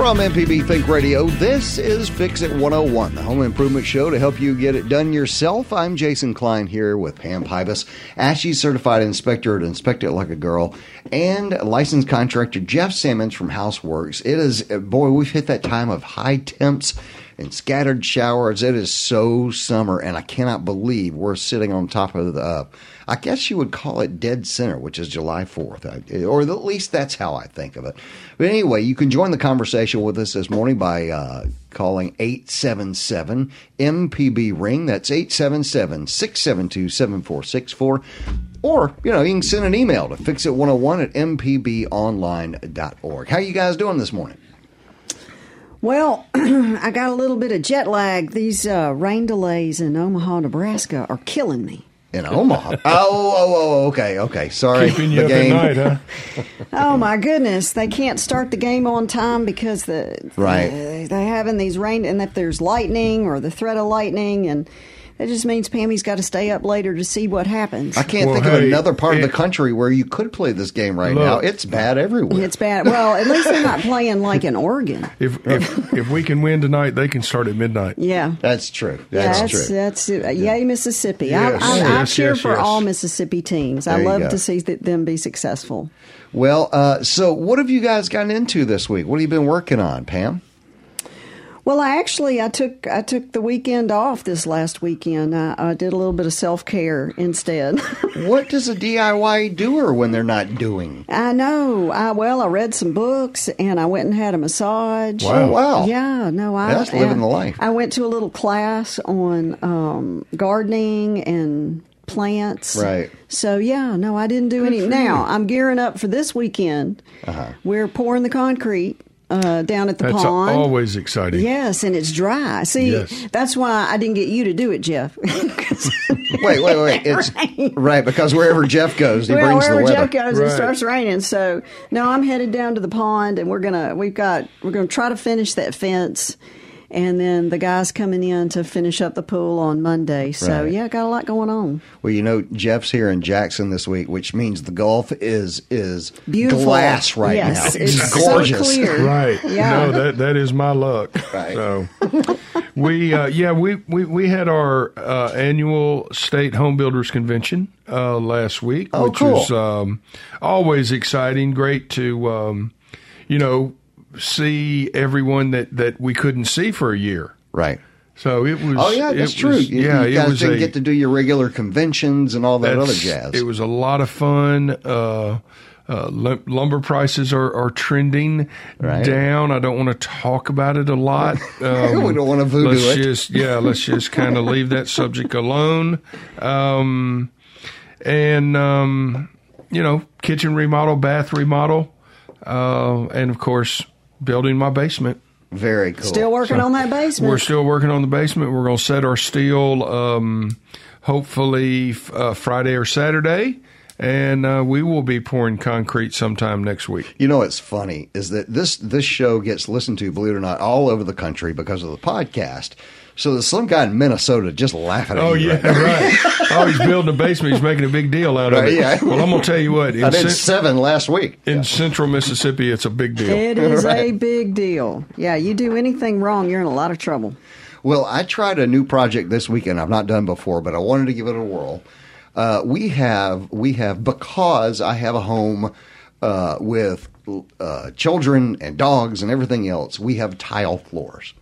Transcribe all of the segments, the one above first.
From MPB Think Radio, this is Fix It 101, the home improvement show to help you get it done yourself. I'm Jason Klein here with Pam Pybus, ASHI certified inspector to Inspect It Like a Girl, and licensed contractor Jeff Simmons from Houseworks. It is, boy, we've hit that time of high temps and scattered showers. It is so summer, and I cannot believe we're sitting on top of the, uh, I guess you would call it dead center, which is July 4th, or at least that's how I think of it. But anyway, you can join the conversation with us this morning by uh, calling 877 MPB Ring. That's 877 672 7464. Or, you know, you can send an email to fixit101 at mpbonline.org. How you guys doing this morning? Well, I got a little bit of jet lag. These uh, rain delays in Omaha, Nebraska are killing me. In Omaha? oh, oh, oh, okay, okay. Sorry. Keeping you the up game. at night, huh? Oh my goodness, they can't start the game on time because the Right. uh, they're having these rain, and if there's lightning or the threat of lightning, and that just means Pammy's got to stay up later to see what happens. I can't Well, think of another part of the country where you could play this game right Look. now. It's bad everywhere. It's bad. Well, at least they're not playing like in Oregon. If if if we can win tonight, they can start at midnight. Yeah. That's true. That's that's true. that's uh, yay Mississippi. Yes, I, I, I cheer yes, for yes. all Mississippi teams. I There you love to see th- them be successful. Well, uh, so what have you guys gotten into this week? What have you been working on, Pam? Well, I actually I took I took the weekend off this last weekend. I, I did a little bit of self care instead. What does a DIY doer when they're not doing? I know. I well, I read some books and I went and had a massage. Oh, wow. Yeah, no, I That's living and the life. I went to a little class on um, gardening and plants. Right. So yeah, no, I didn't do any. Now I'm gearing up for this weekend. Uh-huh. We're pouring the concrete uh, down at the That's pond. always exciting. Yes, and it's dry. See, Yes. that's why I didn't get you to do it, Jeff. Wait, wait, wait. It's right because wherever Jeff goes, he well, brings the wherever. Jeff goes, Right. it starts raining. So no, I'm headed down to the pond, and we're gonna we've got we're gonna try to finish that fence, and then the guys coming in to finish up the pool on Monday. So Right. yeah, got a lot going on. Well, you know, Jeff's here in Jackson this week, which means the Gulf is is Beautiful glass right yes, now. It's so gorgeous. clear. Right. Yeah. No, that that is my luck. Right. So we uh, yeah we, we we had our uh, annual state home builders convention uh, last week, Oh, which cool. was um, always exciting. Great to um, you know see everyone that that we couldn't see for a year. Right. So it was. Oh yeah, that's true. was- You, yeah, you it guys was didn't a, get to do your regular conventions and all that other jazz. It was a lot of fun. Uh, uh, lum- lumber prices are, are trending Right. down. I don't want to talk about it a lot. Um, We don't wanna voodoo let's it. Just yeah, let's just kind of leave that subject alone. Um, and um, you know, kitchen remodel, bath remodel, uh, and of course, building my basement. Very cool. Still working on that basement. We're still working on the basement. We're going to set our steel, um, hopefully uh, Friday or Saturday, and uh, we will be pouring concrete sometime next week. You know what's funny is that this this show gets listened to, believe it or not, all over the country because of the podcast. So there's some guy in Minnesota just laughing at Oh you. yeah, right right. Oh, he's building a basement. He's making a big deal out of Right, it. yeah. Well, I'm going to tell you what. In, I did cen- seven last week. in central Mississippi, it's a big deal. it is a big deal. Yeah, you do anything wrong, you're in a lot of trouble. Well, I tried a new project this weekend. I've not done before, but I wanted to give it a whirl. Uh, we have we have because I have a home uh, with uh, children and dogs and everything else. We have tile floors.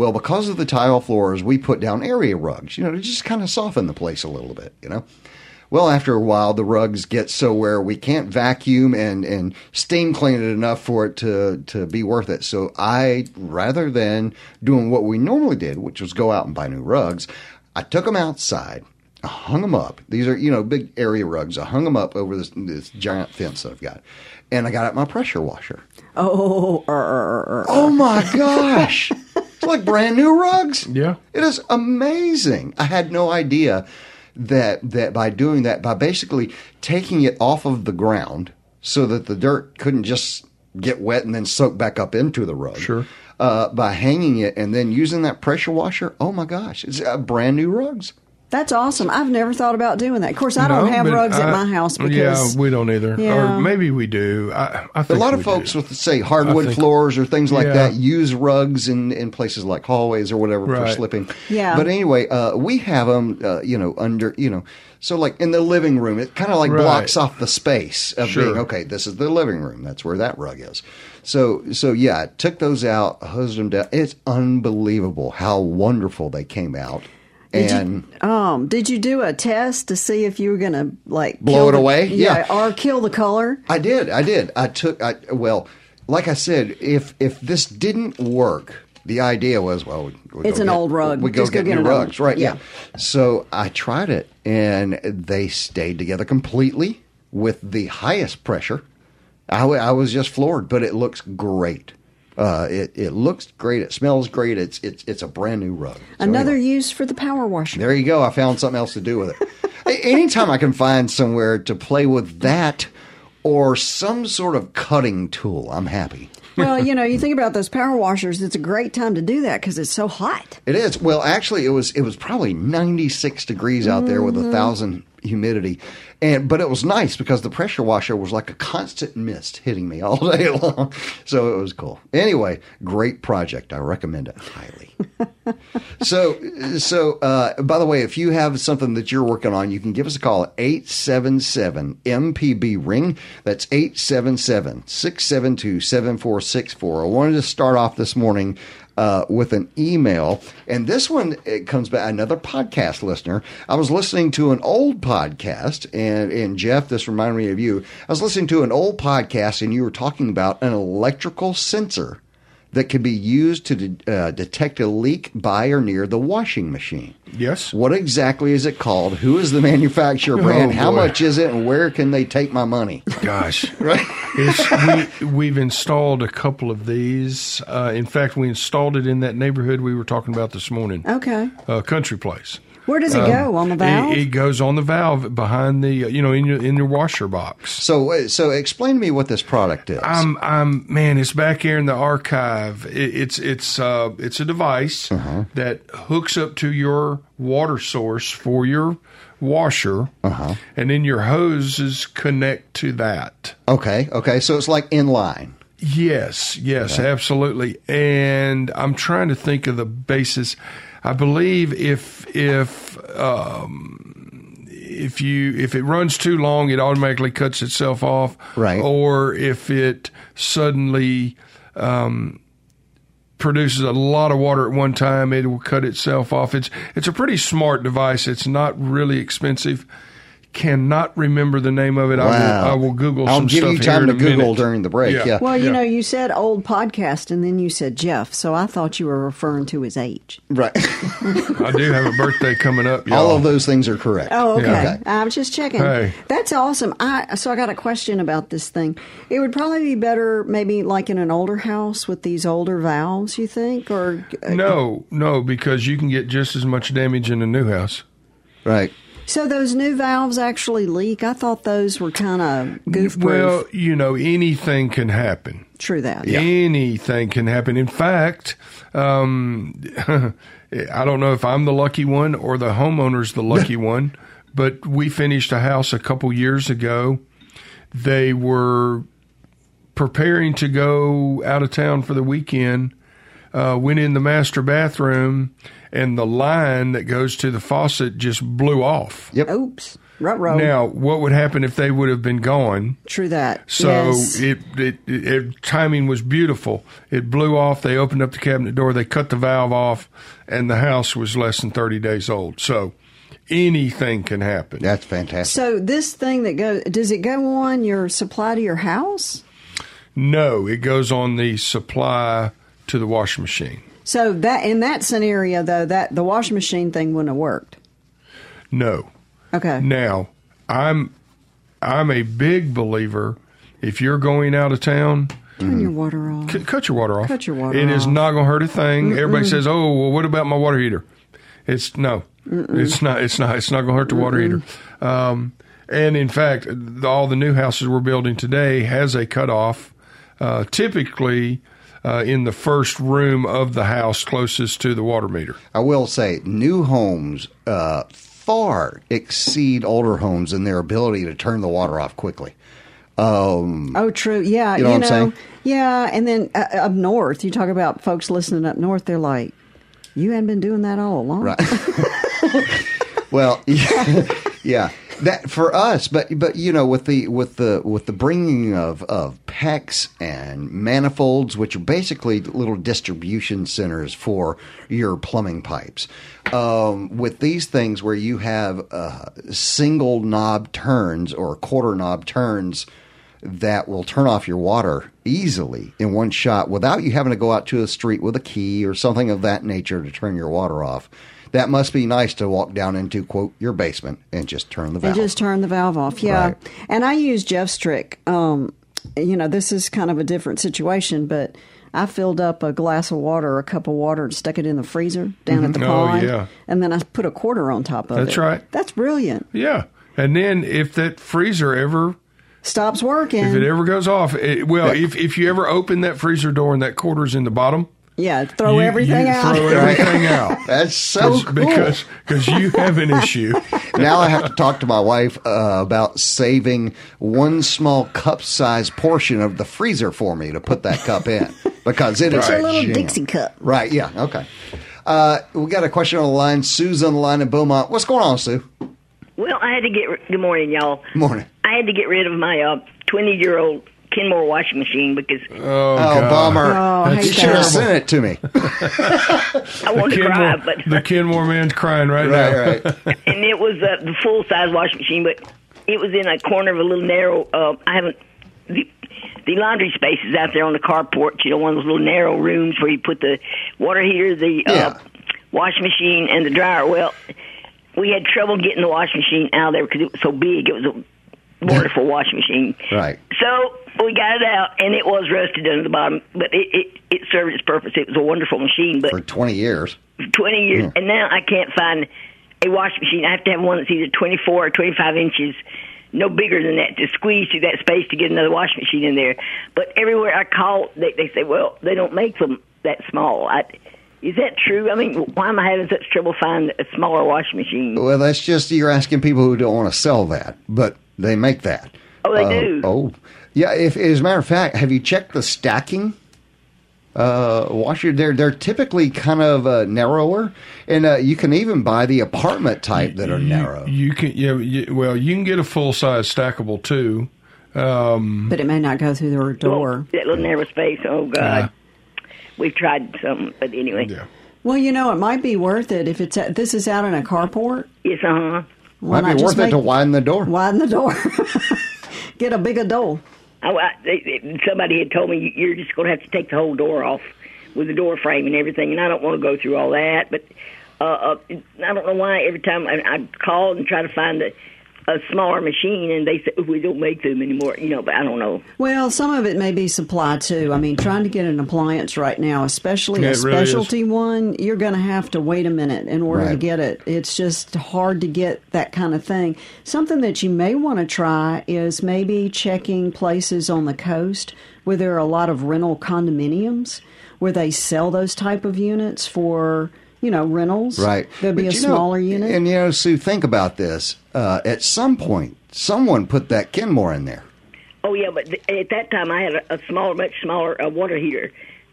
Well, because of the tile floors, we put down area rugs, you know, to just kind of soften the place a little bit, you know. Well, after a while, the rugs get so where we can't vacuum and, and steam clean it enough for it to, to be worth it. So I, rather than doing what we normally did, which was go out and buy new rugs, I took them outside, I hung them up. These are, you know, big area rugs. I hung them up over this, this giant fence that I've got. And I got out my pressure washer. Oh, er, er, er, er. Oh my gosh. it's like brand new rugs. Yeah. It is amazing. I had no idea that that by doing that, by basically taking it off of the ground so that the dirt couldn't just get wet and then soak back up into the rug. Sure. Uh, by hanging it and then using that pressure washer, oh my gosh, it's uh, brand new rugs. That's awesome. I've never thought about doing that. Of course, I don't have rugs I- at my house because yeah, we don't either. Yeah. Or maybe we do. I, I A think A lot of folks do. with say hardwood think- floors or things like Yeah. that use rugs in, in places like hallways or whatever for slipping. Yeah. But anyway, uh, we have them, uh, you know, under you know, so like in the living room, it kind of like Right. blocks off the space of Sure. being okay. This is the living room. That's where that rug is. So so yeah, I took those out, hosed them down. It's unbelievable how wonderful they came out. Did and you, um, did you do a test to see if you were going to like Blow it the- away? Yeah, Yeah. or kill the color? I did. I did. I took. I well, like I said, if if this didn't work, the idea was well, we, It's an get- old rug. We go Just go get, get new rugs, one. right? Yeah. So I tried it, and they stayed together completely with the highest pressure. I, I was just floored, but it looks great. Uh, it it looks great. It smells great. It's it's it's a brand new rug. So Another anyway. use for the power washer. There you go. I found something else to do with it. Anytime I can find somewhere to play with that or some sort of cutting tool, I'm happy. well, you know, you think about those power washers. It's a great time to do that because it's so hot. It is. Well, actually, it was it was probably 96 degrees out there with a thousand humidity, and but it was nice because the pressure washer was like a constant mist hitting me all day long. So it was cool. Anyway, great project. I recommend it highly. so so uh, by the way, if you have something that you're working on, you can give us a call at 877 MPB ring. That's 877 672 7464. I wanted to start off this morning uh, with an email. And this one it comes by another podcast listener. I was listening to an old podcast, and and Jeff, this reminded me of you. I was listening to an old podcast, and you were talking about an electrical sensor that can be used to de- uh, detect a leak by or near the washing machine. Yes. What exactly is it called? Who is the manufacturer brand? Oh, How much is it, and where can they take my money? Gosh. Right. It's, we, we've installed a couple of these. Uh, in fact, we installed it in that neighborhood we were talking about this morning, Okay. uh, Country Place. Where does it go? On the valve? Um, It, it goes on the valve behind the, you know, in your in your washer box. So, so explain to me what this product is. I'm, I'm, man, it's back here in the archive. It, it's, it's, uh, it's a device that hooks up to your water source for your washer, and then your hoses connect to that. okay, okay. So it's like in line. Yes, yes, absolutely. And I'm trying to think of the basis. I believe if if um, if you if it runs too long, it automatically cuts itself off. Right. Or if it suddenly um, produces a lot of water at one time, it will cut itself off. It's it's a pretty smart device. It's not really expensive. Cannot remember the name of it. I will I will Google I'll some give stuff you time to Google minute. during the break. Yeah. Well, you Yeah. know, you said old podcast, and then you said Jeff, so I thought you were referring to his age. right. I do have a birthday coming up. Y'all. All of those things are correct. Oh, okay. Yeah. I'm just checking. Hey. That's awesome. I so I got a question about this thing. It would probably be better, maybe like in an older house with these older valves. You think, or uh, No, no, because you can get just as much damage in a new house. Right. So those new valves actually leak? I thought those were kind of goof proof. Well, you know, anything can happen. True that. Yeah. Anything can happen. In fact, um, I don't know if I'm the lucky one or the homeowner's the lucky one, but we finished a house a couple years ago. They were preparing to go out of town for the weekend. Uh, went in the master bathroom, and the line that goes to the faucet just blew off. Yep. Oops. Ruh-roh. Now, what would happen if they would have been gone? True that. So yes. it, it, it, it timing was beautiful. It blew off. They opened up the cabinet door. They cut the valve off, and the house was less than thirty days old. So anything can happen. That's fantastic. So this thing that goes, does it go on your supply to your house? No, it goes on the supply to the washing machine. So that in that scenario though, that the washing machine thing wouldn't have worked. No. Okay. Now, I'm I'm a big believer. If you're going out of town, Turn your water off. c- cut your water off. Cut your water It is off. not going to hurt a thing. Everybody says, "Oh, well, what about my water heater?" It's no, it's not. It's not. It's not going to hurt the water heater. Um, And in fact, the, all the new houses we're building today has a cutoff, uh, typically uh, in the first room of the house closest to the water meter. I will say, new homes uh, far exceed older homes in their ability to turn the water off quickly. Oh, true. Yeah, You know what I'm saying? Yeah, and then uh, up north, you talk about folks listening up north. They're like, "You hadn't been doing that all along." Right. well, yeah, yeah. That for us, but but you know, with the with the with the bringing of of PEX and manifolds, which are basically little distribution centers for your plumbing pipes. Um, with these things, where you have uh, single knob turns or quarter knob turns that will turn off your water easily in one shot without you having to go out to the street with a key or something of that nature to turn your water off. That must be nice to walk down into quote your basement and just turn the valve. And just turn the valve off. Yeah. Right. And I use Jeff's trick. Um, you know, this is kind of a different situation, but I filled up a glass of water, a cup of water, and stuck it in the freezer down at the Oh, pond. yeah. And then I put a quarter on top of it. That's right. That's brilliant. Yeah. And then if that freezer ever Stops working. if it ever goes off, it, well, if if you ever open that freezer door and that quarter's in the bottom, yeah, throw you- everything you out. Throw everything out. That's so cool. because because you have an issue. now I have to talk to my wife uh, about saving one small cup size portion of the freezer for me to put that cup in because it is It's a little jam. Dixie cup. Right? Yeah. Okay. Uh, we got a question on the line. Sue's on the line in Beaumont. What's going on, Sue? Well, I had to get. ri- Good morning, y'all. Morning. I had to get rid of my uh, twenty-year-old Kenmore washing machine because Oh, Oh, God. bummer. Oh, I you should have sent it to me. I want to cry. Kenmore, But the Kenmore man's crying right, now. right, right. and it was uh, the full-size washing machine, but it was in a corner of a little narrow. Uh, I haven't. The, the laundry space is out there on the carport. You know, one of those little narrow rooms where you put the water heater, the uh, washing machine, and the dryer. Well, we had trouble getting the washing machine out of there because it was so big. It was a wonderful washing machine. Right. So we got it out, and it was rusted under the bottom, but it, it, it served its purpose. It was a wonderful machine, but For 20 years. 20 years, and now I can't find a washing machine. I have to have one that's either 24 or 25 inches, no bigger than that, to squeeze through that space to get another washing machine in there. But everywhere I call, they, they say, well, they don't make them that small. I, is that true? I mean, why am I having such trouble finding a smaller washing machine? Well, that's just you're asking people who don't want to sell that, but they make that. Oh, they Uh, do? Oh, yeah. If as a matter of fact, have you checked the stacking? Uh, washer. They're they're typically kind of uh, narrower, and uh, you can even buy the apartment type that are narrow. You can yeah. You, well, you can get a full size stackable too. But it may not go through the door. That little narrow space. Oh, God. We've tried some, but anyway. yeah. Well, you know, it might be worth it if it's at, this is out in a carport. Yes, uh huh. Why Might not be just worth it to widen the door. Widen the door. Get a bigger door. I, I, they- somebody had told me you're just going to have to take the whole door off with the door frame and everything, and I don't want to go through all that. But uh, uh, I don't know why every time I, I call and try to find a, a smaller machine, and they say "Oh, we don't make them anymore. You know, but I don't know. Well, some of it may be supply too. I mean, trying to get an appliance right now, especially Yeah, a it really specialty one, you're going to have to wait a minute in order to get it. It's just hard to get that kind of thing. Something that you may want to try is maybe checking places on the coast where there are a lot of rental condominiums where they sell those type of units for, you know, rentals. Right. There'll be But a you know- smaller unit. And you know, Sue, think about this. Uh, at some point, someone put that Kenmore in there. Oh yeah, but th- at that time I had a, a smaller, much smaller uh, water heater,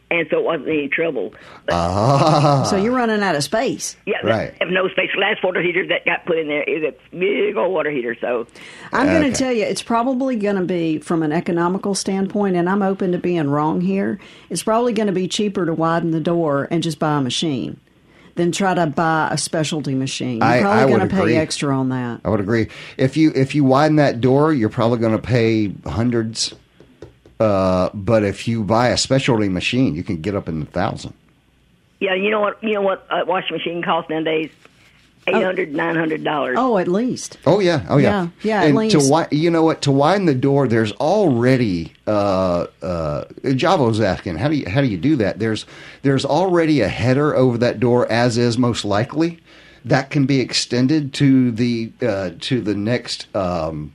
and so it wasn't any trouble. But, so you're running out of space. yeah, right. Have no space. Last water heater that got put in there is a big old water heater. So I'm going Okay. to tell you, it's probably going to be, from an economical standpoint, and I'm open to being wrong here, it's probably going to be cheaper to widen the door and just buy a machine than try to buy a specialty machine. You're I- I probably going to pay extra on that. I would agree. If you if you widen that door, you're probably going to pay hundreds. Uh, but if you buy a specialty machine, you can get up in the thousand. yeah, you know what? You know what a washing machine costs nowadays? Eight hundred, nine hundred dollars. Oh, at least. Oh yeah, oh yeah, Yeah, yeah, at least. to wi- you know what? To widen the door, there's already. Uh, uh, Javo's asking, how do you how do you do that? There's there's already a header over that door, as is most likely. that can be extended to the uh, to the next um,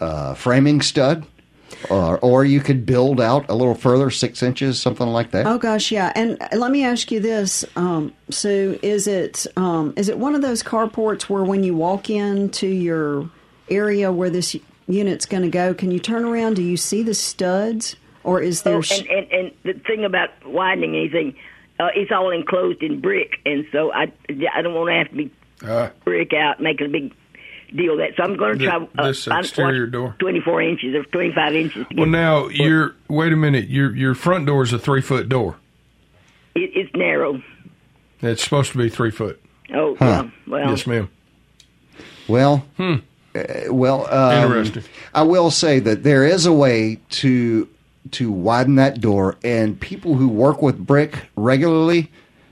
uh, framing stud, or or you could build out a little further, six inches, something like that. Oh gosh, yeah. And let me ask you this, um, Sue: is it um, is it one of those carports where when you walk into your area where this unit's going to go, can you turn around? Do you see the studs, or is there? Oh, and, and and the thing about widening anything, uh, it's all enclosed in brick, and so I I don't want to have to be Uh, brick out making a big deal of that. So I'm going to Th- try uh, this find- exterior watch door. 24 inches or 25 inches. Well, get- now your wait a minute. Your your front door is a three foot door. it, it's narrow. It's supposed to be three foot. Oh, yeah. Well, Yes, ma'am. Well, uh, well, um, Interesting. I will say that there is a way to to widen that door, and people who work with brick regularly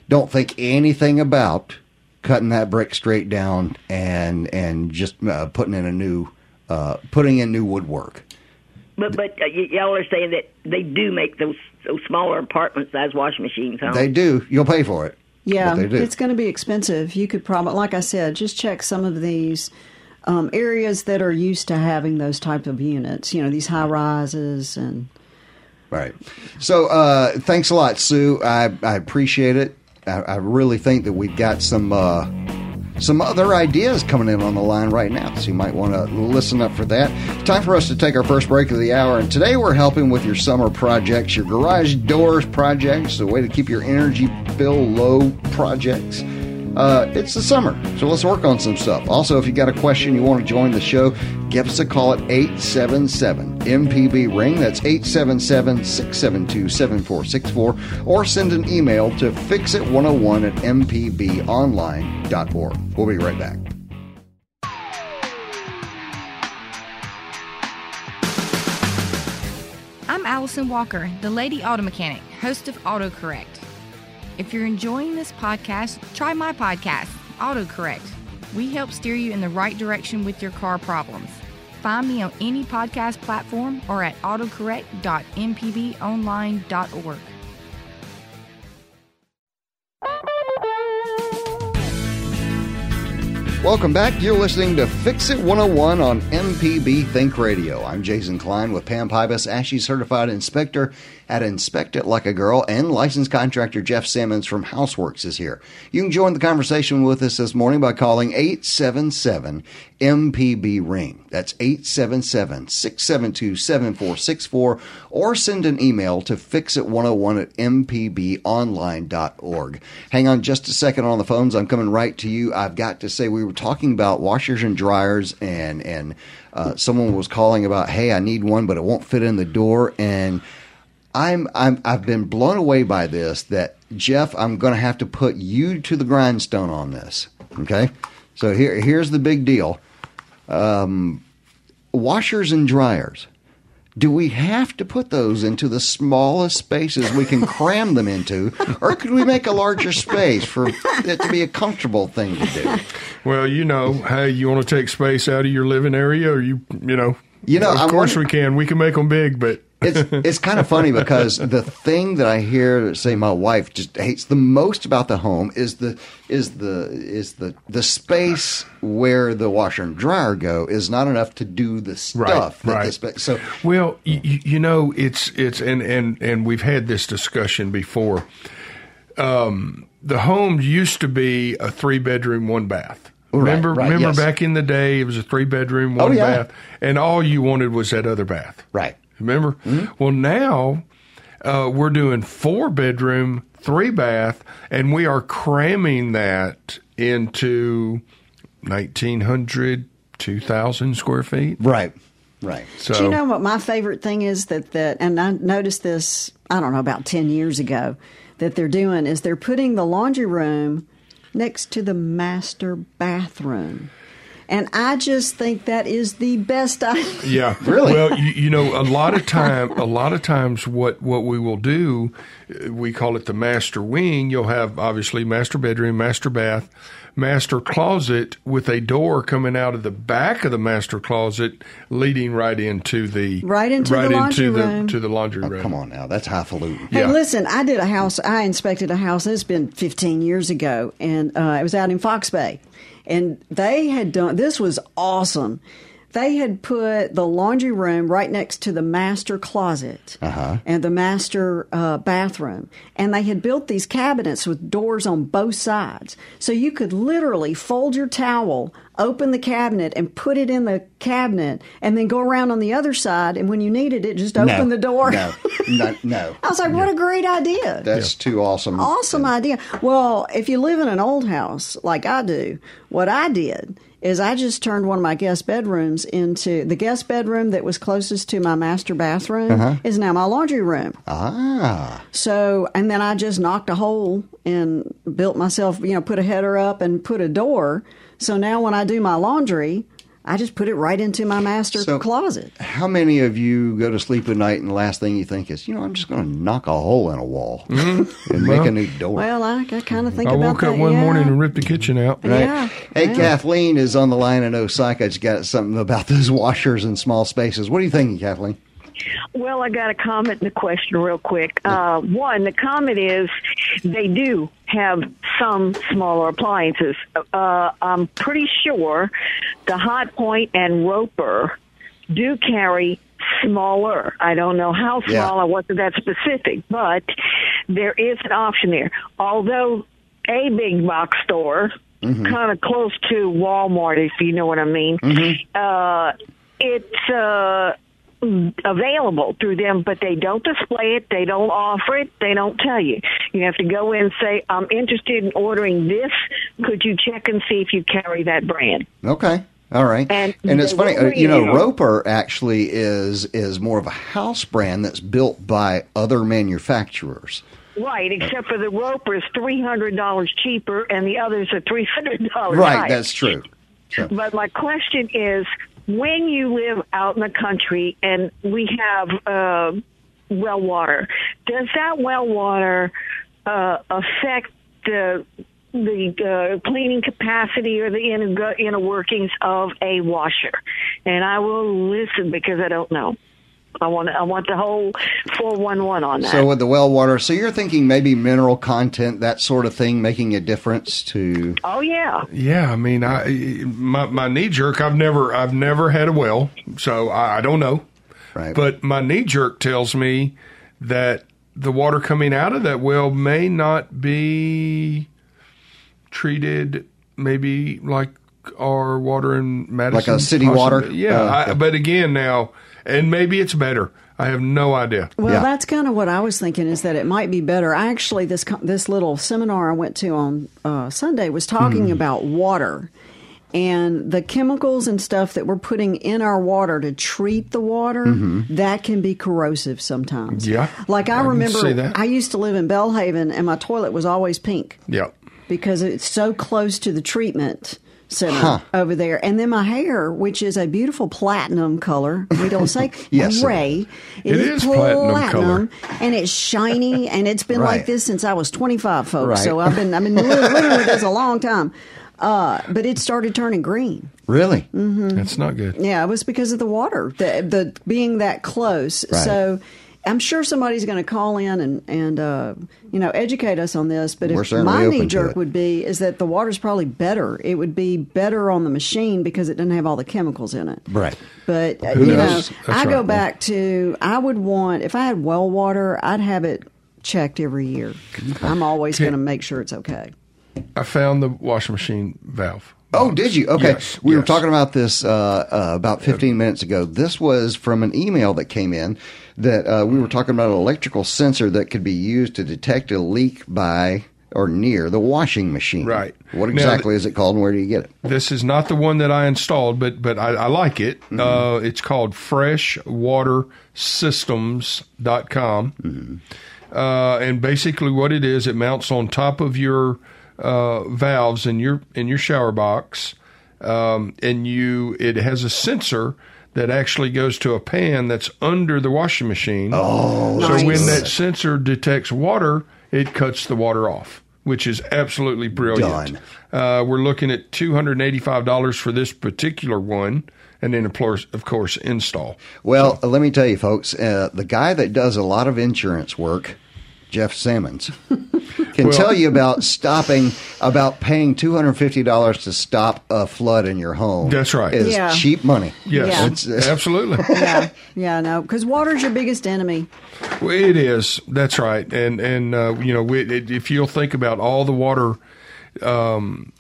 don't think anything about cutting that brick straight down and and just uh, putting in a new uh, putting in new woodwork. but but uh, y- y'all are saying that they do make those those smaller apartment size washing machines, huh? They do. You'll pay for it. Yeah, but they do. it's going to be expensive. You could probably, like I said, just check some of these um, areas that are used to having those type of units. You know, these high rises and. Right. So uh, thanks a lot, Sue. I, I appreciate it. I, I really think that we've got some uh, some other ideas coming in on the line right now. So you might want to listen up for that. Time for us to take our first break of the hour. And today we're helping with your summer projects, your garage doors projects, the way to keep your energy bill low projects. Uh, it's the summer, so let's work on some stuff. Also, if you got a question you want to join the show, give us a call at 877 MPB Ring. That's 877 672 7464. Or send an email to fixit101 at mpbonline.org. We'll be right back. I'm Allison Walker, the Lady Auto Mechanic, host of AutoCorrect. If you're enjoying this podcast, try my podcast, AutoCorrect. We help steer you in the right direction with your car problems. Find me on any podcast platform or at autocorrect.mpbonline.org. Welcome back. You're listening to Fix It 101 on MPB Think Radio. I'm Jason Klein with Pam Pybus, ASHI certified inspector at Inspect It Like a Girl, and licensed contractor Jeff Simmons from Houseworks is here. You can join the conversation with us this morning by calling 877 MPB Ring. That's 877 672 7464, or send an email to fixit101 at mpbonline.org. Hang on just a second on the phones. I'm coming right to you. I've got to say, we were talking about washers and dryers, and, and uh, someone was calling about, hey, I need one, but it won't fit in the door. And I'm, I'm I've been blown away by this that Jeff, I'm going to have to put you to the grindstone on this. Okay? So here here's the big deal. Um, washers and dryers. Do we have to put those into the smallest spaces we can cram them into, or could we make a larger space for it to be a comfortable thing to do? Well, you know, hey, you want to take space out of your living area, or you, you know, You know, of I'm course wonder- we can. We can make them big, but it's it's kind of funny because the thing that I hear say my wife just hates the most about the home is the is the is the the space where the washer and dryer go is not enough to do the stuff. that right. spa- so Well, you, you know, it's it's and and and we've had this discussion before. Um, the home used to be a three bedroom, one bath. Right, remember, right, remember yes. back in the day, it was a three bedroom, one Oh, yeah. bath, and all you wanted was that other bath. right. Remember? Well, now uh, we're doing four bedroom, three bath, and we are cramming that into 1,900, 2,000 square feet. Right. Right. So, Do you know what my favorite thing is that that and I noticed this I don't know about 10 years ago that they're doing is they're putting the laundry room next to the master bathroom. And I just think that is the best idea. Yeah, Really? Well, you, you know, a lot of time, a lot of times, what what we will do, we call it the master wing. You'll have obviously master bedroom, master bath, master closet with a door coming out of the back of the master closet, leading right into the Right into the laundry into room. the to the laundry room. Oh, Come on now, that's highfalutin. Hey, Yeah. listen, I did a house, I inspected a house, it's been 15 years ago, and uh, it was out in Fox Bay. And they had done, this was awesome. They had put the laundry room right next to the master closet and the master uh, bathroom. And they had built these cabinets with doors on both sides. So you could literally fold your towel, open the cabinet, and put it in the cabinet, and then go around on the other side. And when you needed it, just open no, the door. No, no, no. I was like, what a great idea. That's too awesome. Awesome idea. Well, if you live in an old house like I do, what I did is I just turned one of my guest bedrooms into the guest bedroom that was closest to my master bathroom is now my laundry room. Ah, So, and then I just knocked a hole and built myself, you know, put a header up and put a door. So now when I do my laundry, I just put it right into my master So- closet. how many of you go to sleep at night and the last thing you think is, you know, I'm just going to knock a hole in a wall mm-hmm. and make a new door? Well, I, I kind of mm-hmm. think I about woke up one yeah. morning and ripped the kitchen out. Right. Yeah, Hey, yeah. Kathleen is on the line in Osyka. She's got something about those washers in small spaces. What are you thinking, Kathleen? Well, I got a comment and a question real quick. Uh, one, the comment is they do have some smaller appliances. Uh, I'm pretty sure the Hotpoint and Roper do carry smaller. I don't know how Yeah. small. I wasn't that specific, but there is an option there. Although a big box store, kind of close to Walmart, if you know what I mean, uh, it's uh, available through them, but they don't display it. They don't offer it. They don't tell you. You have to go in and say, "I'm interested in ordering this. Could you check and see if you carry that brand?" Okay. All right. And it's funny, uh, you know. Roper actually is is more of a house brand that's built by other manufacturers. Right, except for the Roper is three hundred dollars cheaper, and the others are three hundred dollars. Right, that's true. So, But my question is, when you live out in the country and we have uh, well water, does that well water uh, affect the the uh, cleaning capacity or the inner, inner workings of a washer? And I will listen because I don't know. I want I want the whole four one one on that. so with the well water, so you're thinking maybe mineral content, that sort of thing, making a difference to. oh yeah. Yeah, I mean, I my my knee jerk. I've never I've never had a well, so I, I don't know. Right. But my knee jerk tells me that the water coming out of that well may not be treated maybe like our water in Madison, Like a city possibly. water? Yeah, Uh, I, yeah. but again, now and maybe it's better. I have no idea. Well, Yeah. that's kind of what I was thinking is that it might be better. I actually this this little seminar I went to on uh, Sunday was talking Hmm. about water and the chemicals and stuff that we're putting in our water to treat the water Mm-hmm. that can be corrosive sometimes. Yeah, like I, I remember, that. I used to live in Belhaven and my toilet was always pink Yeah. because it's so close to the treatment center Huh. over there. And then my hair, which is a beautiful platinum color, we don't say Yes. gray. It is platinum color. and it's shiny, and it's been Right. like this since I was 25, folks. Right. So I've been I've been living, living with this a long time. Uh, but it started turning green. Really? Mm-hmm. That's not good. Yeah, it was because of the water, the, the being that close. Right. So I'm sure somebody's going to call in and and uh, you know educate us on this. But We're if my knee jerk would be is that the water's probably better. It would be better on the machine because it doesn't have all the chemicals in it. Right. But uh, Who you knows? know, That's I go right. back to I would want if I had well water, I'd have it checked every year. I'm always going to make sure it's okay. I found the washing machine valve. Oh, did you? Okay. Yes, we were talking about this uh, uh, about 15 minutes ago. This was from an email that came in that uh, we were talking about an electrical sensor that could be used to detect a leak by or near the washing machine. Right. What Now, exactly is it called and where do you get it? This is not the one that I installed, but but I, I like it. Mm-hmm. Uh, it's called freshwatersystems.com. Uh, and basically, what it is, it mounts on top of your uh, valves in your in your shower box. um, and you it has a sensor that actually goes to a pan that's under the washing machine. Oh, so Nice. when that sensor detects water, it cuts the water off, which is absolutely brilliant. Uh, we're looking at two hundred eighty-five dollars for this particular one, and then of course, of course, install. Well, let me tell you, folks, uh, the guy that does a lot of insurance work, Jeff Simmons, can Well- tell you about stopping, about paying two hundred fifty dollars to stop a flood in your home. That's right. Is Yeah. cheap money. Yes, Yeah. It's- absolutely. yeah, yeah, no, because water's your biggest enemy. Well, it is. That's right. And and uh, you know, we, it, if you'll think about all the water um,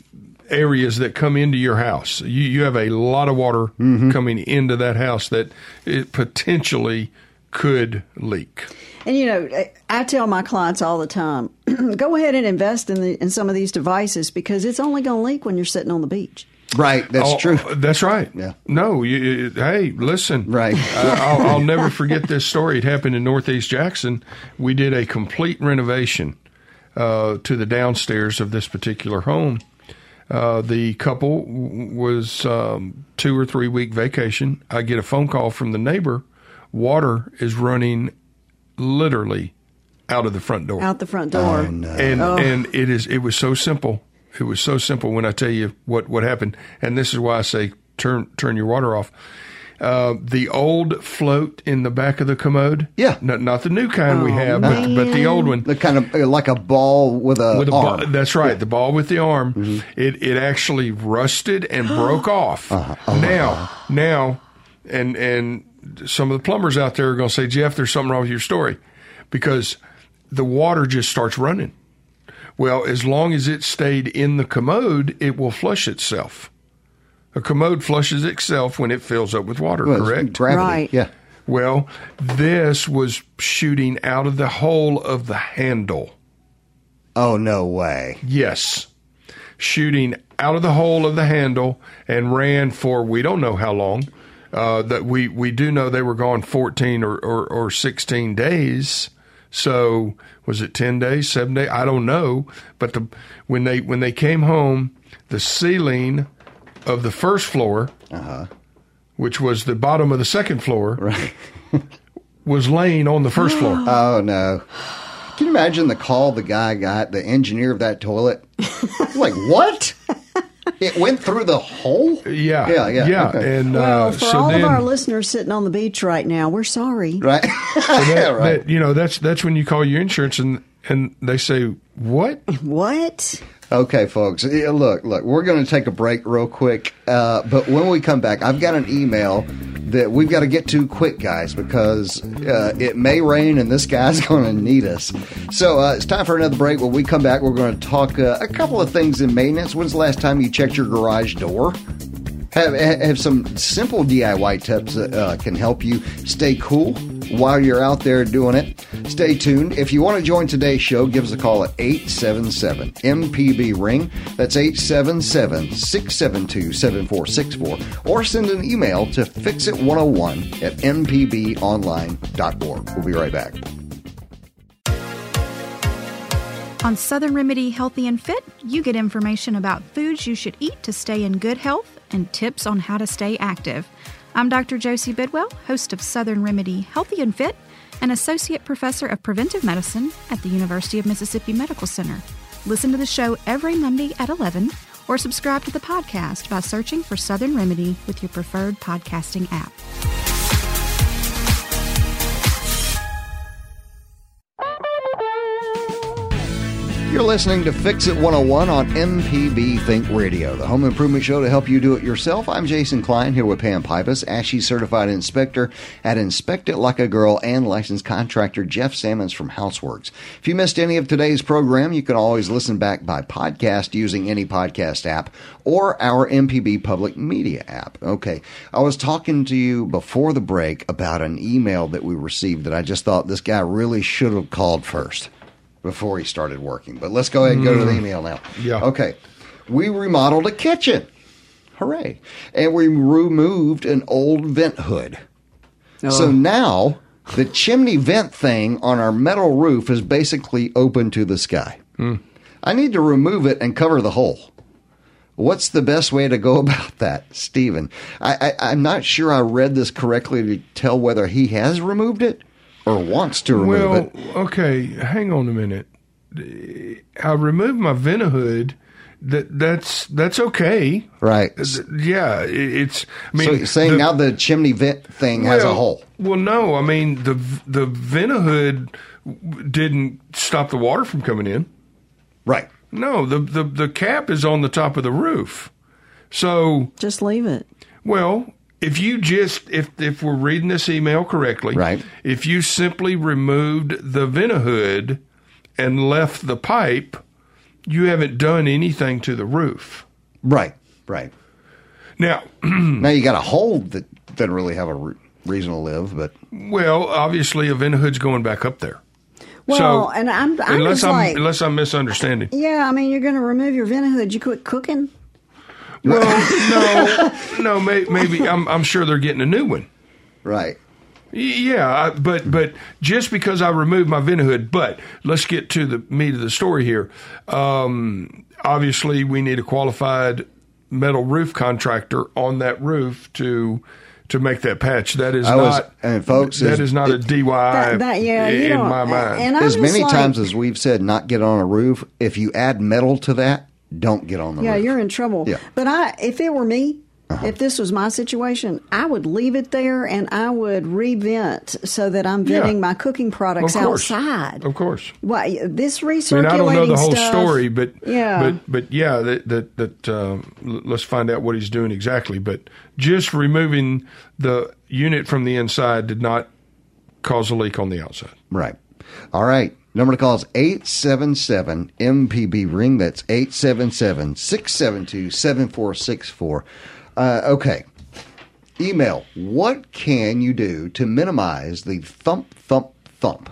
areas that come into your house, you you have a lot of water coming into that house that it potentially could leak. And you know, I- I tell my clients all the time, go ahead and invest in the in some of these devices because it's only going to leak when you're sitting on the beach. Right. That's Oh, true. That's right. Yeah. No. You, you- hey, listen. Right. uh, I'll, I'll never forget this story. It happened in Northeast Jackson. We did a complete renovation uh, to the downstairs of this particular home. Uh, the couple was um, two or three week vacation. I get a phone call from the neighbor. Water is running literally out of the front door Out the front door. and and it is it was so simple. It was so simple when I tell you what what happened, and this is why I say turn turn your water off. Uh, the old float in the back of the commode, Yeah. not, not the new kind we Oh, have, but, but the old one The kind of like a ball with a, with a arm. ball. That's right, the ball with the arm. Mm-hmm. It it actually rusted and broke off. Uh-huh. Now now, and and some of the plumbers out there are going to say, Jeff, there's something wrong with your story, because the water just starts running. Well, as long as it stayed in the commode, it will flush itself. A commode flushes itself when it fills up with water. Well, correct. Gravity. Right. Yeah. Well, this was shooting out of the hole of the handle. Oh no way. Yes. Shooting out of the hole of the handle and ran for we don't know how long. Uh, that we, we do know they were gone 14 or, or, or 16 days. So was it 10 days, seven days? I don't know. But the, when they, when they came home, the ceiling of the first floor, which was the bottom of the second floor, was laying on the first floor. Oh no. Can you imagine the call the guy got, the engineer of that toilet? like what? It went through the hole? Yeah. Yeah, yeah, Yeah. okay. And, well, uh, for so all then, of our listeners sitting on the beach right now, we're sorry. Right? that, right. that, you know, that's that's when you call your insurance and and they say what? What? Okay, folks. Yeah, Look, look. We're going to take a break real quick, uh, but when we come back, I've got an email that we've got to get to quick, guys, because uh, it may rain and this guy's going to need us. So uh, it's time for another break. When we come back, we're going to talk uh, a couple of things in maintenance. When's the last time you checked your garage door? Have, have some simple DIY tips that uh, can help you stay cool while you're out there doing it. Stay tuned. If you want to join today's show, give us a call at 877 MPB Ring. That's 877 672 7464. Or send an email to fixit101 at mpbonline.org. We'll be right back. On Southern Remedy Healthy and Fit, you get information about foods you should eat to stay in good health and tips on how to stay active. I'm Dr. Josie Bidwell, host of Southern Remedy Healthy and Fit, and Associate Professor of Preventive Medicine at the University of Mississippi Medical Center. Listen to the show every Monday at 11 or subscribe to the podcast by searching for Southern Remedy with your preferred podcasting app. You're listening to Fix It 101 on MPB Think Radio, the home improvement show to help you do it yourself. I'm Jason Klein here with Pam Pybus, ASHI certified inspector at Inspect It Like a Girl, and licensed contractor Jeff Simmons from Houseworks. If you missed any of today's program, you can always listen back by podcast using any podcast app or our MPB public media app. Okay, I was talking to you before the break about an email that we received that I just thought this guy really should have called first before he started working. But let's go ahead and go to the mm. email now. Yeah. Okay. We remodeled a kitchen. Hooray. And we removed an old vent hood. Oh. So now the chimney vent thing on our metal roof is basically open to the sky. Hmm. I need to remove it and cover the hole. What's the best way to go about that, Stephen? I, I, I'm not sure I read this correctly to tell whether he has removed it or wants to remove well, it. okay, hang on a minute. I removed my Vent-A-Hood. That that's that's okay. Right. Yeah, it's. I mean, so you're saying the- now the chimney vent thing has a hole. Well, no, I mean the the Vent-A-Hood didn't stop the water from coming in. Right. No, the the the cap is on the top of the roof. So, Just leave it. well, if you just if if we're reading this email correctly, Right. If you simply removed the Vent-A-Hood and left the pipe, you haven't done anything to the roof. Right. Right. Now, now you got a hole that doesn't really have a re- reason to live, but well, obviously a Vent-A-Hood's going back up there. Well, so, and I'm, I'm unless I'm like, unless I'm misunderstanding. yeah, I mean, you're going to remove your Vent-A-Hood. You quit cooking? Well, no, no, may, maybe I'm I'm sure they're getting a new one. right. Yeah, I, but but just because I removed my Vent-A-Hood, but let's get to the meat of the story here. Um, obviously, we need a qualified metal roof contractor on that roof to to make that patch. That is I was- not, and folks, that is- is not a DIY That, that, yeah, you in my mind. And I'm As many like, times as we've said, not get on a roof. If you add metal to that, don't get on the Yeah, roof. you're in trouble. Yeah. Uh-huh. But I, if it were me, if this was my situation, I would leave it there and I would revent so that I'm Yeah. venting my cooking products Of outside. of course. Why this I recirculating mean, I don't know the whole stuff- story, but yeah, but but yeah, that that that l- let's find out what he's doing exactly. But just removing the unit from the inside did not cause a leak on the outside. Right. All right. Number to call is 877 MPB ring. That's 877 672 7464. Uh, Okay. Email. What can you do to minimize the thump, thump, thump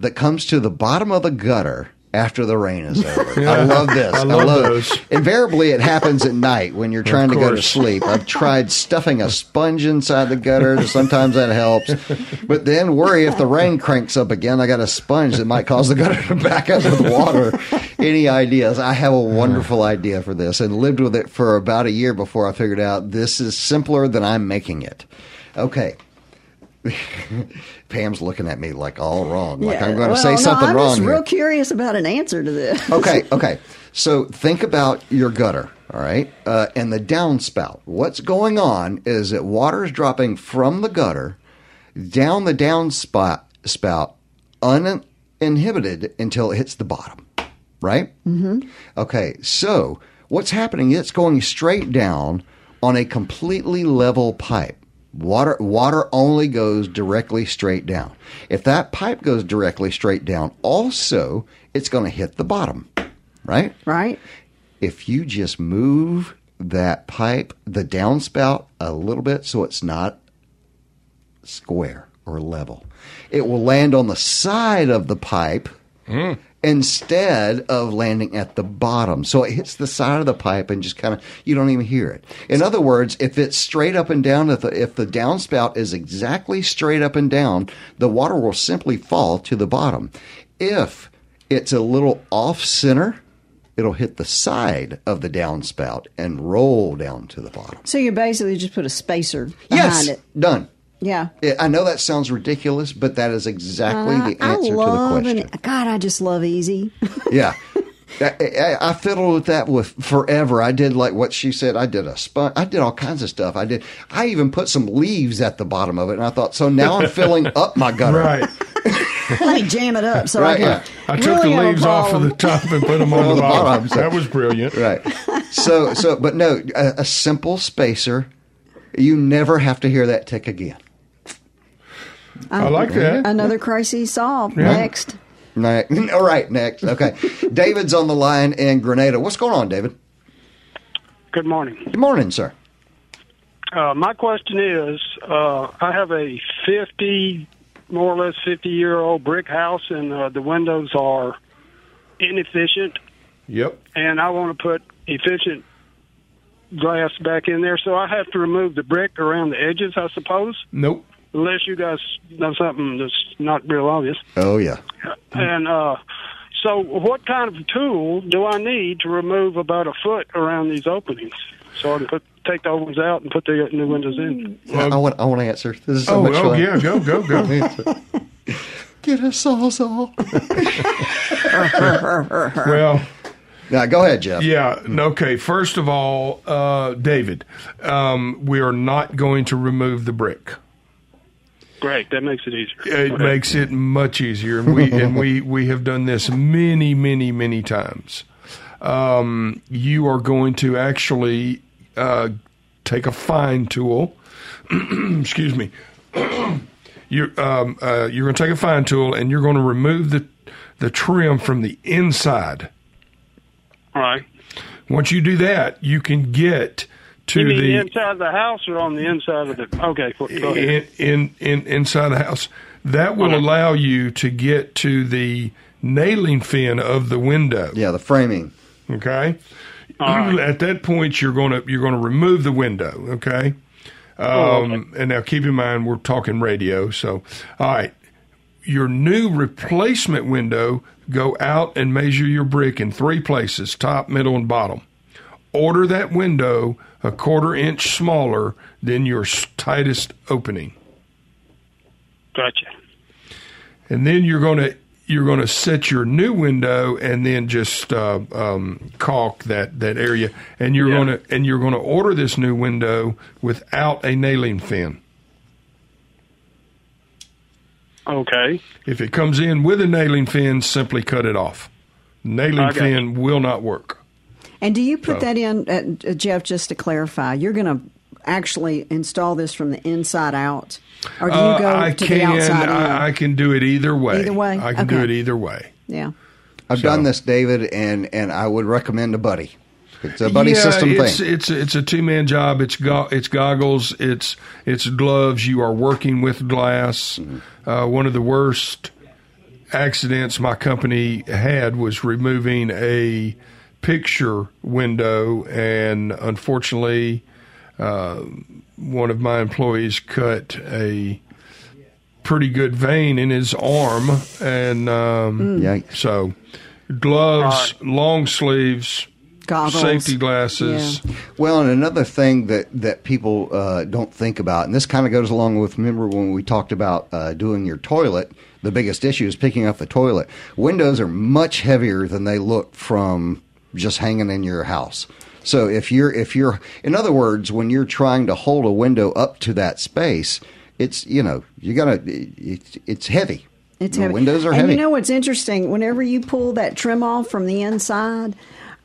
that comes to the bottom of the gutter after the rain is over? I love this. I love it. those. Invariably, it happens at night when you're trying to go to sleep. I've tried stuffing a sponge inside the gutter. Sometimes that helps. But then worry if the rain cranks up again, I got a sponge that might cause the gutter to back up with water. Any ideas? I have a wonderful idea for this and lived with it for about a year before I figured out this is simpler than I'm making it. Okay. Pam's looking at me like all wrong. Like Yeah. I'm going to Well, say no, something I'm wrong just here real curious about an answer to this. okay, okay. So think about your gutter, all right, uh, and the downspout. What's going on is that water is dropping from the gutter down the downspout spout uninhibited until it hits the bottom, right? Mm-hmm. Okay, so what's happening? It's going straight down on a completely level pipe. Water water only goes directly straight down. If that pipe goes directly straight down, also it's going to hit the bottom, right? Right? If you just move that pipe, the downspout a little bit so it's not square or level, it will land on the side of the pipe hmm. Instead of landing at the bottom. So it hits the side of the pipe and just kind of you don't even hear it. In other words, if it's straight up and down, if the, if the downspout is exactly straight up and down, the water will simply fall to the bottom. If it's a little off center, it'll hit the side of the downspout and roll down to the bottom. So you basically just put a spacer behind Yes, it. done. Yeah. I- I know that sounds ridiculous, but that is exactly uh, the I- I answer to the question. an- God, I just love easy. Yeah. I, I, I fiddled with that with forever. I did like what she said. I did a spun. I did all kinds of stuff. I did. I even put some leaves at the bottom of it, and I thought, so now I'm filling up my gutter. Right. Let me jam it up so Right, I yeah. can. I took really the leaves off of the top and put them on On the the bottom. bottom, so- That was brilliant. Right. So, so, but no, a, a simple spacer. You never have to hear that tick again. I like that. Another crisis solved. Yeah. Next. Right. All right. Next. Okay. David's on the line in Grenada. What's going on, David? Good morning. Good morning, sir. Uh, my question is, uh, I have a 50, more or less 50 year old brick house, and uh, the windows are inefficient, Yep. and I want to put efficient glass back in there, so I have to remove the brick around the edges, I suppose, Nope. Unless you guys know something that's not real obvious. Oh yeah. And uh, so, what kind of tool do I need to remove about a foot around these openings so I can put take the old ones out and put the new windows in? I want I want to answer. This is so oh, much oh fun. yeah, go go go. Get a sawzall. well, now go ahead, Jeff. yeah. Okay. First of all, uh, David, um, we are not going to remove the brick. Great, that makes it easier. It Okay. makes it much easier, and we and we we have done this many, many, many times. Um, you are going to actually uh, take a fine tool. excuse me. you're um, uh, you're going to take a fine tool, and you're going to remove the the trim from the inside. All right. Once you do that, you can get to You mean the inside of the house or on the inside of the? Okay, go go ahead. in, in, in inside the house. That will allow you to get to the nailing fin of the window. Yeah, the framing. Okay. At that point, you're gonna you're gonna remove the window. Okay. Um, And now keep in mind we're talking radio. So, all right, your new replacement window. Go out and measure your brick in three places: top, middle, and bottom. Order that window a quarter inch smaller than your tightest opening. Gotcha. and then you're going to you're going to set your new window and then just uh, um, caulk that that area and you're Yeah. going to and you're going to order this new window without a nailing fin Okay. if it comes in with a nailing fin simply cut it off nailing fin will not work And do you put So- that in, uh, Jeff? Just to clarify, you're going to actually install this from the inside out, or do you Uh, go I to can the outside? I, I can do it either way Either way? I can do it either way yeah. I've So- done this, David, and and I would recommend a buddy. It's a buddy yeah, system it's, thing. It's it's a two man job. It's go, it's goggles. It's it's gloves. You are working with glass. Mm-hmm. Uh, one of the worst accidents my company had was removing a picture window, and unfortunately, uh, one of my employees cut a pretty good vein in his arm, and um, Yikes. so gloves, long sleeves, Goggles. safety glasses. Well, and another thing that that people uh, don't think about, and this kind of goes along with remember when we talked about uh, doing your toilet. The biggest issue is picking up the toilet. Windows are much heavier than they look from just hanging in your house. So if you're if you're in other words, when you're trying to hold a window up to that space, it's you know you gotta it's, it's heavy. It's The heavy. windows are and heavy. you know what's interesting? Whenever you pull that trim off from the inside,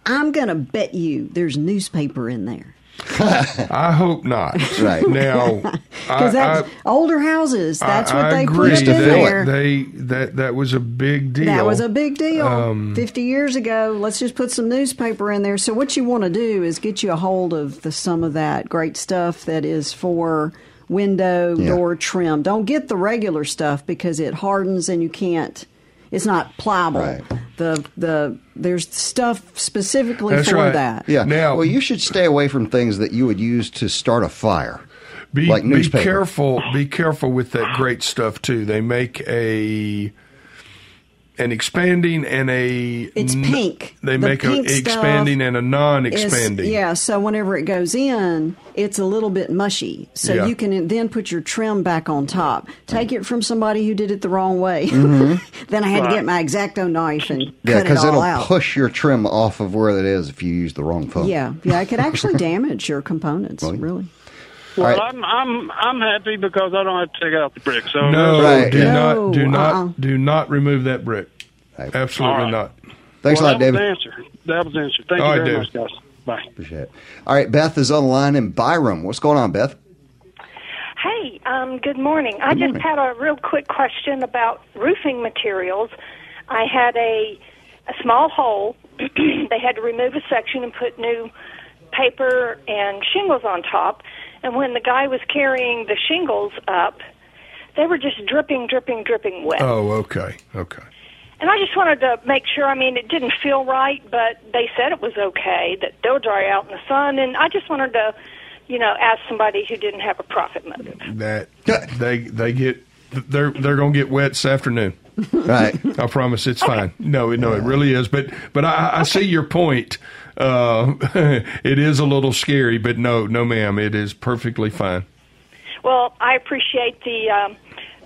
I'm going to bet you there's newspaper in there. I hope not. Right. now, Because that's I, older houses. That's what I they agree pushed in that there. They that that was a big deal. That was a big deal. Um, 50 years ago, let's just put some newspaper in there. So, what you want to do is get you a hold of the, some of that great stuff that is for window Yeah. door trim. Don't get the regular stuff because it hardens and you can't. It's not pliable. Right. The the there's stuff specifically That's for right. that. Yeah. Now- well, you should stay away from things that you would use to start a fire. Be, like be careful. Be careful with that great stuff too. They make a an expanding and a It's n- pink. They The make a pink stuff expanding and a non-expanding. yeah, so whenever it goes in, it's a little bit mushy. So Yeah. you can then put your trim back on top. Take it from somebody who did it the wrong way. then I had to get my exacto knife and Mm-hmm. Yeah, cut it because all it'll out. push your trim off of where it is if you use the wrong phone. yeah, yeah, it could actually damage your components. Well, really. Well, All right. I'm I'm I'm happy because I don't have to take out the brick. So No, Right, do yeah. not, do No, not, uh-uh. do not remove that brick. Right. Absolutely All right. not. Thanks well, a lot, that David. was the answer. That was the answer. Thank All you right, very David. much, guys. Bye. Appreciate it. All right, Beth is on the line in Byram. What's going on, Beth? Hey, um, good morning. I Good just morning. had a real quick question about roofing materials. I had a a small hole. they had to remove a section and put new paper and shingles on top. And when the guy was carrying the shingles up, they were just dripping, dripping, dripping wet. Oh, okay, okay. And I just wanted to make sure. I mean, it didn't feel right, but they said it was okay that they'll dry out in the sun. And I just wanted to, you know, ask somebody who didn't have a profit motive. That they they get they're they're gonna get wet this afternoon. Right. I promise it's fine. No, no, it really is. But but I, I see your point. Uh, it is a little scary, but no, no, ma'am, it is perfectly fine. Well, I appreciate the um,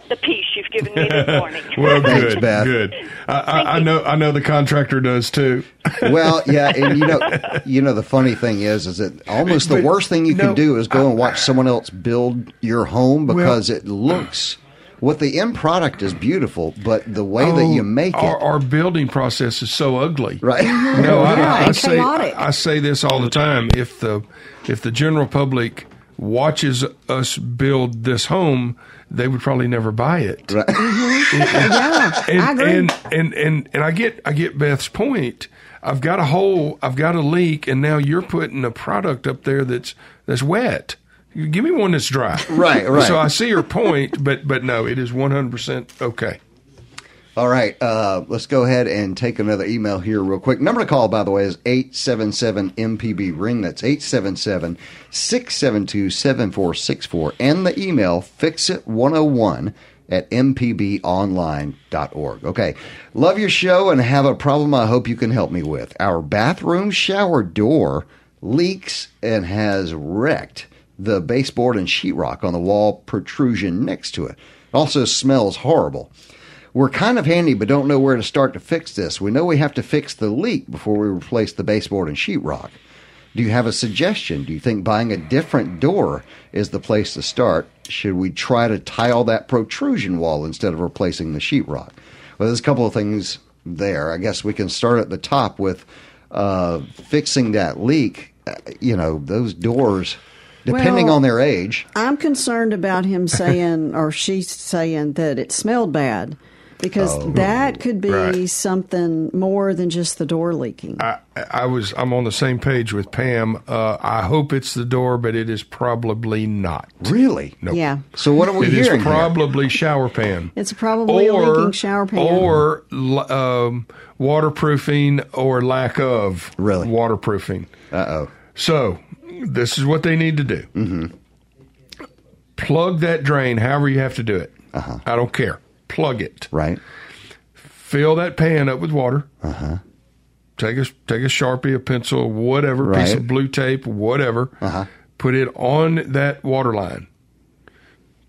the peace you've given me this morning. well, Thanks, good, Beth. good. I, I, I know, I know the contractor does too. Well, yeah, and you know, you know, the funny thing is, is that almost the But- worst thing you no, can do is go and watch someone else build your home because it looks. What the end product is beautiful, but the way that you oh, make it, Oh, our, our building process is so ugly. right? No, I, Yeah, I, I and say. I say this all the time. If the if the general public watches us build this home, they would probably never buy it. Right. yeah, And, I agree. and and and and I get I get Beth's point. I've got a hole, I've got a leak, and now you're putting a product up there that's that's wet. You Give me one that's dry. Right, right. So I see your point, but but no, it is 100 percent okay. All right, uh, let's go ahead and take another email here real quick. Number to call, by the way, is 877 MPB Ring. That's 877 672 7464. And the email, fixit101 at mpbonline.org. Okay, love your show and have a problem I hope you can help me with. Our bathroom shower door leaks and has wrecked the baseboard and sheetrock on the wall protrusion next to it. It also smells horrible. We're kind of handy, but don't know where to start to fix this. We know we have to fix the leak before we replace the baseboard and sheetrock. Do you have a suggestion? Do you think buying a different door is the place to start? Should we try to tile that protrusion wall instead of replacing the sheetrock? Well, there's a couple of things there. I guess we can start at the top with uh, fixing that leak. Uh, you know, those doors, depending Well- on their age. I'm concerned about him saying or she saying that it smelled bad because Oh. that could be Right. something more than just the door leaking. I, I was I'm on the same page with Pam. Uh, I hope it's the door, but it is probably not. Really? Nope. Yeah. So what are we It is hearing here? probably shower pan. It's probably a leaking shower pan. Or um, waterproofing or lack of Really? waterproofing. Uh oh. So this is what they need to do. Mm-hmm. Plug that drain however you have to do it. Uh-huh. I don't care. Plug it. Right. Fill that pan up with water. Uh-huh. Take a take a sharpie, a pencil, whatever, piece of blue tape, whatever. Uh-huh. Put it on that water line.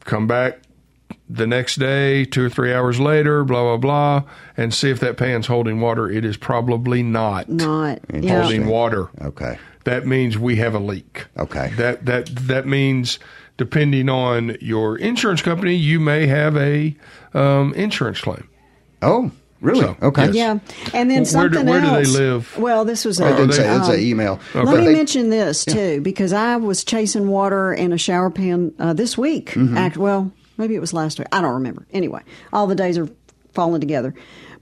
Come back the next day, two or three hours later, blah blah blah, and see if that pan's holding water. It is probably not, Not. Holding water. Okay. That means we have a leak. Okay. That that that means depending on your insurance company, you may have a um, insurance claim. Oh, really? So, okay. yes. Yeah, and then Where do- something where do they live? Well, this was It a, didn't say. um, It's an email. Let me they- mention this too, because I was chasing water in a shower pan uh, this week. Mm-hmm. Act well, maybe it was last week. I don't remember. Anyway, all the days are falling together.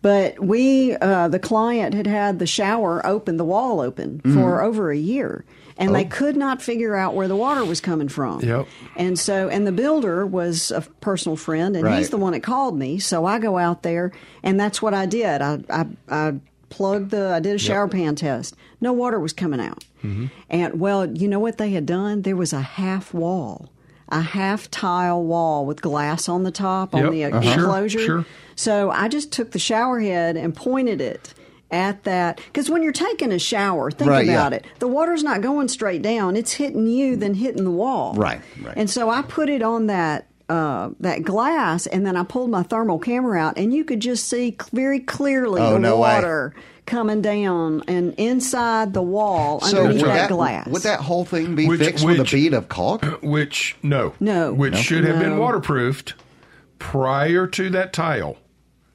But we, uh, the client had had the shower open, the wall open Mm-hmm. for over a year, and Oh. they could not figure out where the water was coming from. Yep. And so, and the builder was a personal friend, and Right. he's the one that called me. So I go out there, and that's what I did. I I, I plugged the. I did a shower pan test. No water was coming out. Mm-hmm. And well, you know what they had done? There was a half wall, a half tile wall with glass on the top on Yep. the Uh-huh. Sure, enclosure. sure. So I just took the shower head and pointed it at that because when you're taking a shower, think Right, about yeah. it. The water's not going straight down; it's hitting you, then hitting the wall. Right, right. And so I put it on that uh, that glass, and then I pulled my thermal camera out, and you could just see very clearly Oh, the no way. water coming down and inside the wall So underneath would that, that, glass. would that whole thing be Which- fixed with a bead of caulk? which no, No. which No. should have been waterproofed prior to that tile.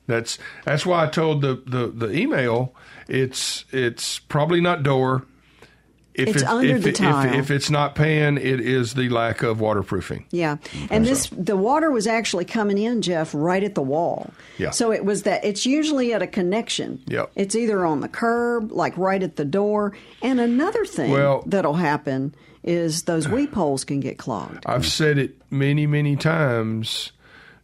That's that's why I told the the, the email it's it's probably not door. If It's it- under if the it- if- If, it's not pan, it is the lack of waterproofing. Yeah, and this the water was actually coming in, Jeff, right at the wall. Yeah. So it was that it's usually at a connection. Yep. It's either on the curb, like right at the door. And another thing Well- that'll happen is those weep holes can get clogged. I've said it many, many times.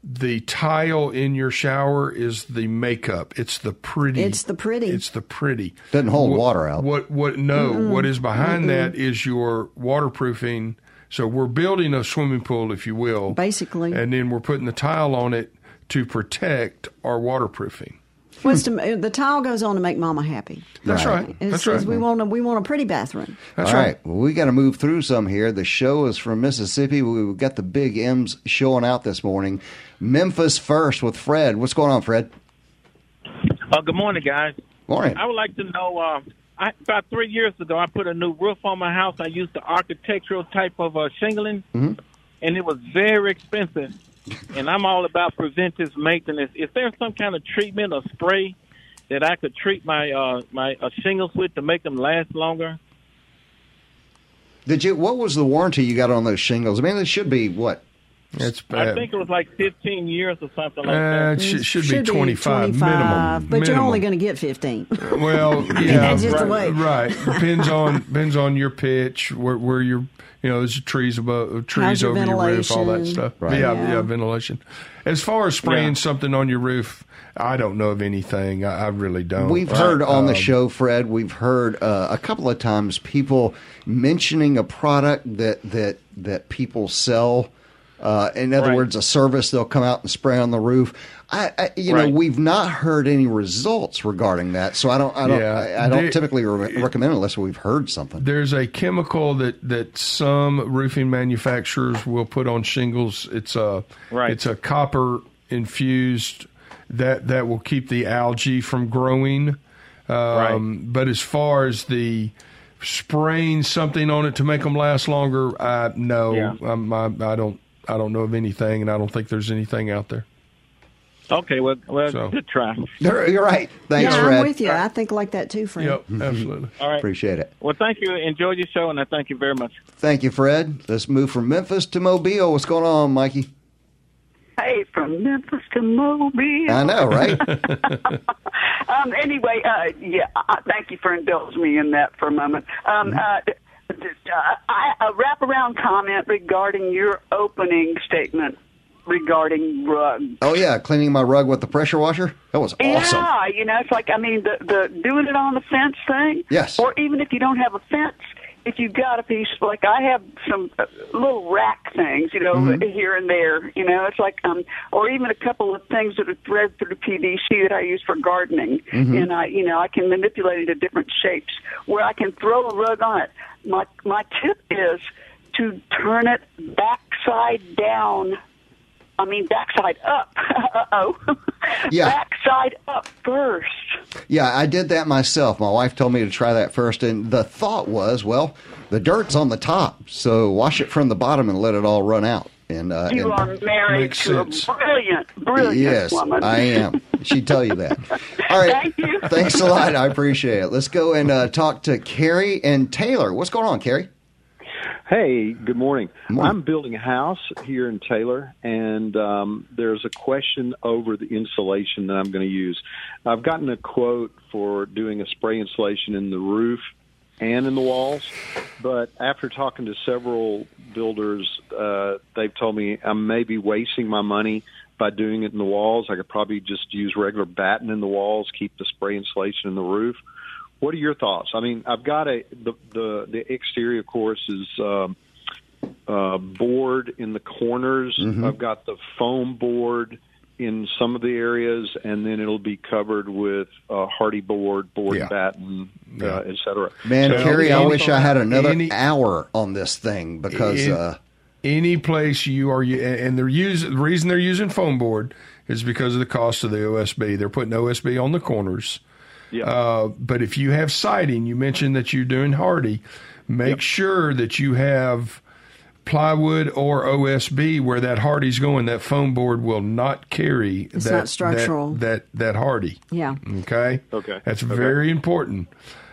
The tile in your shower is the makeup. It's the pretty. It's the pretty. It's the pretty. Doesn't hold What- water out. What? What? No. What is behind that is your waterproofing. So we're building a swimming pool, if you will, Basically. and then we're putting the tile on it to protect our waterproofing. What's to, the tile goes on to make Mama happy. That's right. It That's right. we want a we want a pretty bathroom. That's All right. right. Well, we got to move through some here. The show is from Mississippi. We've got the big M's showing out this morning. Memphis first with Fred. What's going on, Fred? Uh, good morning, guys. Morning. I would like to know. Uh, I, about three years ago, I put a new roof on my house. I used the architectural type of uh, shingling, Mhm. and it was very expensive. And I'm all about preventive maintenance. Is there some kind of treatment or spray that I could treat my uh, my uh, shingles with to make them last longer? Did you? What was the warranty you got on those shingles? I mean, it should be what? It's I think it was like 15 years or something like Uh, that. it should, should be 25, 25, minimum. but you're only going to get 15. Well, yeah, That's just the right, way. right. Depends on depends on your pitch, where where you're, you know, there's trees above, trees your over your roof, all that stuff. Right. Yeah, Yeah. yeah, ventilation. As far as spraying Yeah. something on your roof, I don't know of anything. I, I really don't. We've Right. heard on the Um, show, Fred. We've heard uh, a couple of times people mentioning a product that that that people sell. Uh, in other Right. words, a service they'll come out and spray on the roof. I, I you know, we've not heard any results regarding that, so I don't, I don't, Yeah. I, I don't They- typically re- recommend it unless we've heard something. There's a chemical that, that some roofing manufacturers will put on shingles. It's a Right. it's a copper infused that that will keep the algae from growing. Um, But as far as the spraying something on it to make them last longer, I no, Yeah. um, I, I don't I don't know of anything, and I don't think there's anything out there. Okay, well, well, So- good try. You're you're right. Thanks, yeah, Fred. I'm with you. I think like that too, Fred. Yep, absolutely. All right. Appreciate it. Well, thank you. Enjoy your show, and I thank you very much. Thank you, Fred. Let's move from Memphis to Mobile. What's going on, Mikey? Hey, from Memphis to Mobile. I know, right? um, anyway, uh, yeah, uh, thank you for indulging me in that for a moment. Um, d- d- uh, I, a wraparound comment regarding your opening statement regarding rugs. oh yeah, cleaning my rug with the pressure washer. That was awesome. Yeah, you know, it's like I mean the the doing it on the fence thing. Yes. Or even if you don't have a fence, if you've got a piece like I have some uh, little rack things, you know, Mm-hmm. here and there. You know, it's like um, or even a couple of things that are thread through the PVC that I use for gardening, Mm-hmm. and I, you know, I can manipulate it to different shapes where I can throw a rug on it. My my tip is to turn it backside down. I mean, backside up. uh oh. Yeah. Backside up first. Yeah, I did that myself. My wife told me to try that first, and the thought was, well, the dirt's on the top, so wash it from the bottom and let it all run out. And, uh, You and- are married to sense. a brilliant, brilliant yes, woman. I am. She'd tell you that. All right. Thank you. Thanks a lot. I appreciate it. Let's go and uh, talk to Carrie and Taylor. What's going on, Carrie? Hey, good morning. Morning. I'm building a house here in Taylor, and um, there's a question over the insulation that I'm going to use. I've gotten a quote for doing a spray insulation in the roof and in the walls, but after talking to several builders, uh, they've told me I may be wasting my money by doing it in the walls. I could probably just use regular batten in the walls, keep the spray insulation in the roof. What are your thoughts? I mean, I've got a the the, the exterior, course, is um, uh, board in the corners. Mhm. I've got the foam board in some of the areas, and then it'll be covered with uh, Hardie board, board Yeah. batten, uh, et cetera. Man, So- Carrie, I wish I had another any- hour on this thing because In- uh, any place you are, and they're using the reason they're using foam board is because of the cost of the OSB. They're putting OSB on the corners. Yeah. Uh, but if you have siding, you mentioned that you're doing Hardie. Make Yep. sure that you have plywood or OSB where that Hardie's going. That foam board will not carry It's that not structural. That, that that Hardie. Yeah. Okay. Okay. That's Okay. very important.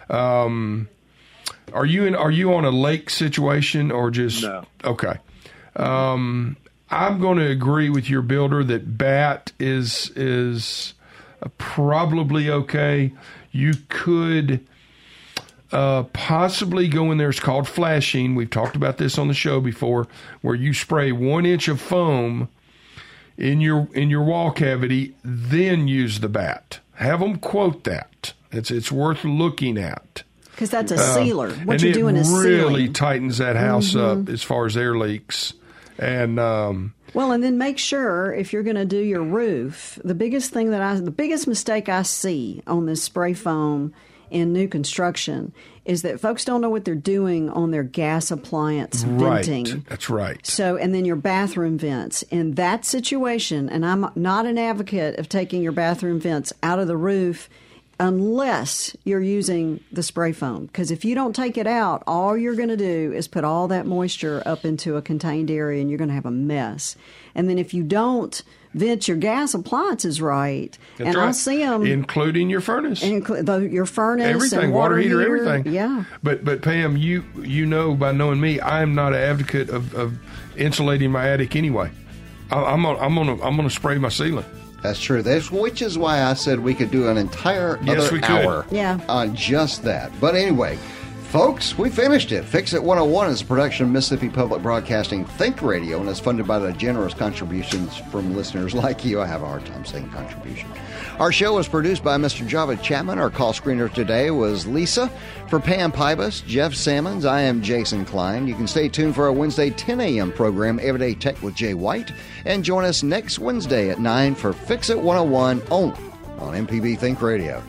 Um, are you in? Are you on a lake situation or just? No. Okay. Um, I'm going to agree with your builder that batt is is probably okay. You could uh, possibly go in there. It's called flashing. We've talked about this on the show before, where you spray one inch of foam in your in your wall cavity, then use the batt. Have them quote that. It's it's worth looking at. Because that's a Uh, sealer. What you're doing is really sealing. tightens that house Mhm. up as far as air leaks And um, Well, and then make sure if you're going to do your roof, the biggest thing that I, the biggest mistake I see on this spray foam in new construction is that folks don't know what they're doing on their gas appliance venting. right, that's right. So, and then your bathroom vents. In that situation, and I'm not an advocate of taking your bathroom vents out of the roof unless you're using the spray foam. Because if you don't take it out, all you're going to do is put all that moisture up into a contained area and you're going to have a mess. And then if you don't vent your gas appliances right, That's and right. I'll see them. including your furnace. Inclu- the, your furnace, everything, and water, heater, everything. Yeah, But but Pam, you you know by knowing me, I'm not an advocate of, of insulating my attic anyway. I, I'm gonna I'm gonna I'm gonna spray my ceiling. That's true. That's which is why I said we could do an entire Yes, other we could. hour Yeah. on just that. But anyway, folks, we finished it. Fix It 101 is a production of Mississippi Public Broadcasting Think Radio and is funded by the generous contributions from listeners like you. I have a hard time saying contribution. Our show was produced by Mr. Java Chapman. Our call screener today was Lisa. For Pam Pybus, Jeff Simmons, I am Jason Klein. You can stay tuned for our Wednesday 10 a.m. program, Everyday Tech with Jay White, and join us next Wednesday at 9 for Fix It 101 only on MPB Think Radio.